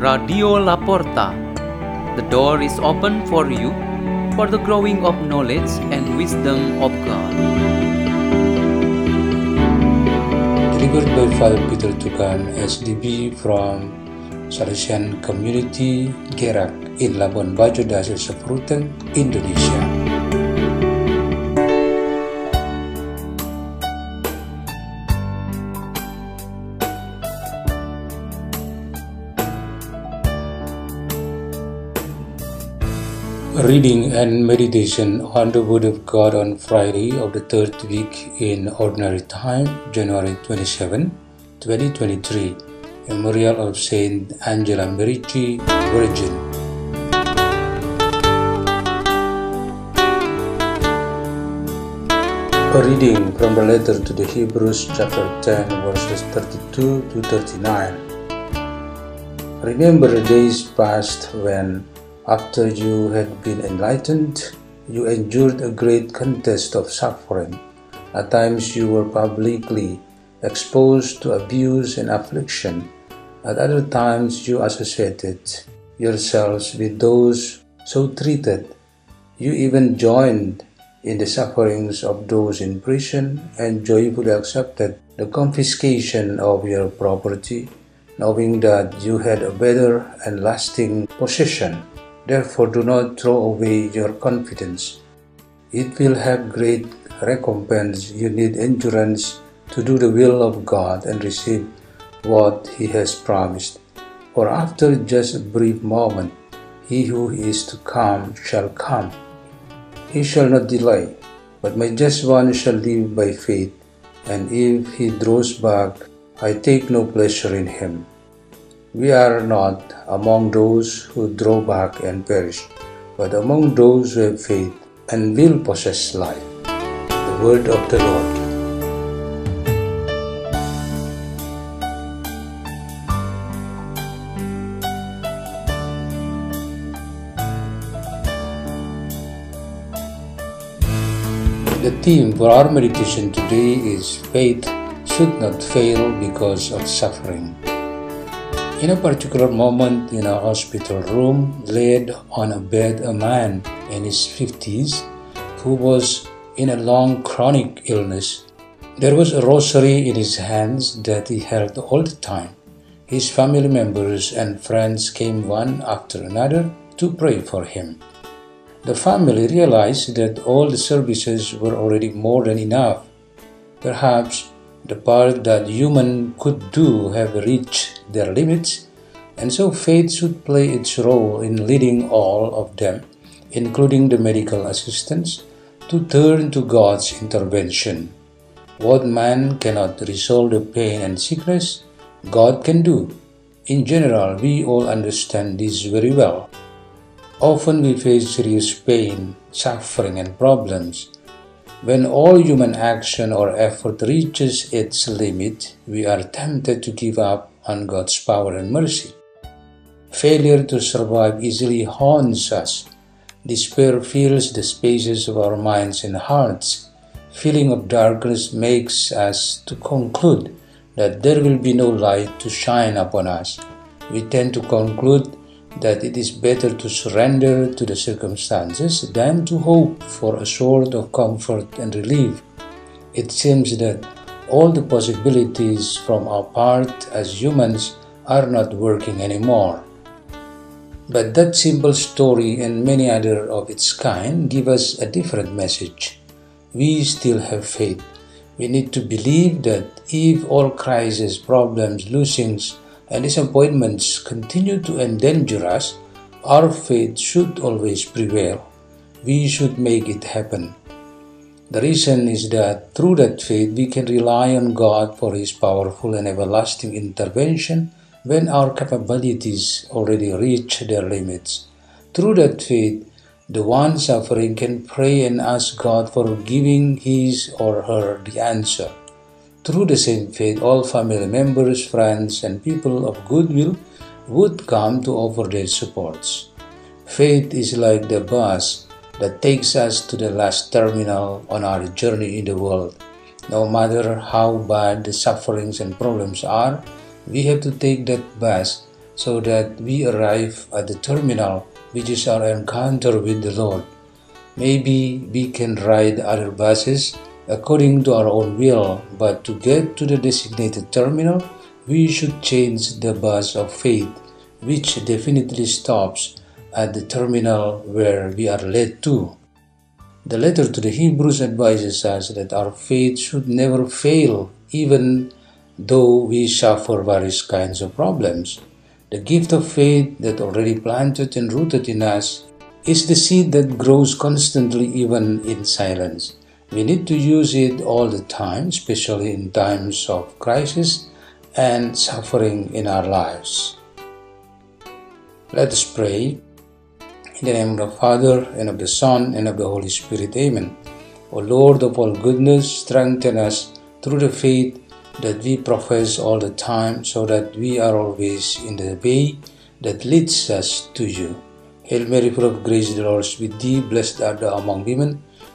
Radio Laporta. The door is open for you for the growing of knowledge and wisdom of God. Delivered by Father Peter Tukan, SDB from Salesian Community Gerak in Labuan Bajo, of Ruteng, Indonesia. Reading and meditation on the Word of God on Friday of the third week in Ordinary Time, January 27, 2023. Memorial of Saint Angela Merici, Virgin. A reading from the letter to the Hebrews, chapter 10, verses 32 to 39. Remember the days past when, after you had been enlightened, you endured a great contest of suffering. At times you were publicly exposed to abuse and affliction. At other times you associated yourselves with those so treated. You even joined in the sufferings of those in prison and joyfully accepted the confiscation of your property, knowing that you had a better and lasting possession. Therefore, do not throw away your confidence. It will have great recompense. You need endurance to do the will of God and receive what He has promised. For after just a brief moment, He who is to come shall come. He shall not delay, but my just one shall live by faith, and if he draws back, I take no pleasure in him. We are not among those who draw back and perish, but among those who have faith and will possess life. The word of the Lord. The theme for our meditation today is faith should not fail because of suffering. In a particular moment in a hospital room, laid on a bed a man in his 50s who was in a long chronic illness. There was a rosary in his hands that he held all the time. His family members and friends came one after another to pray for him. The family realized that all the services were already more than enough. Perhaps the part that human could do have reached their limits, and so faith should play its role in leading all of them, including the medical assistants, to turn to God's intervention. What man cannot resolve the pain and sickness, God can do. In general, we all understand this very well. Often we face serious pain, suffering, and problems. When all human action or effort reaches its limit, we are tempted to give up on God's power and mercy. Failure to survive easily haunts us. Despair fills the spaces of our minds and hearts. Feeling of darkness makes us to conclude that there will be no light to shine upon us. We tend to conclude that it is better to surrender to the circumstances than to hope for a sort of comfort and relief. It seems that all the possibilities from our part as humans are not working anymore. But that simple story and many other of its kind give us a different message. We still have faith. We need to believe that if all crises, problems, losings, and disappointments continue to endanger us, our faith should always prevail. We should make it happen. The reason is that through that faith we can rely on God for His powerful and everlasting intervention when our capabilities already reach their limits. Through that faith, the one suffering can pray and ask God for giving his or her the answer. Through the same faith, all family members, friends, and people of goodwill would come to offer their supports. Faith is like the bus that takes us to the last terminal on our journey in the world. No matter how bad the sufferings and problems are, we have to take that bus so that we arrive at the terminal, which is our encounter with the Lord. Maybe we can ride other buses according to our own will, but to get to the designated terminal, we should change the bus of faith, which definitely stops at the terminal where we are led to. The letter to the Hebrews advises us that our faith should never fail, even though we suffer various kinds of problems. The gift of faith that already planted and rooted in us is the seed that grows constantly even in silence. We need to use it all the time, especially in times of crisis and suffering in our lives. Let us pray. In the name of the Father, and of the Son, and of the Holy Spirit. Amen. O Lord of all goodness, strengthen us through the faith that we profess all the time, so that we are always in the way that leads us to you. Hail Mary, full of grace, the Lord is with thee. Blessed art thou among women,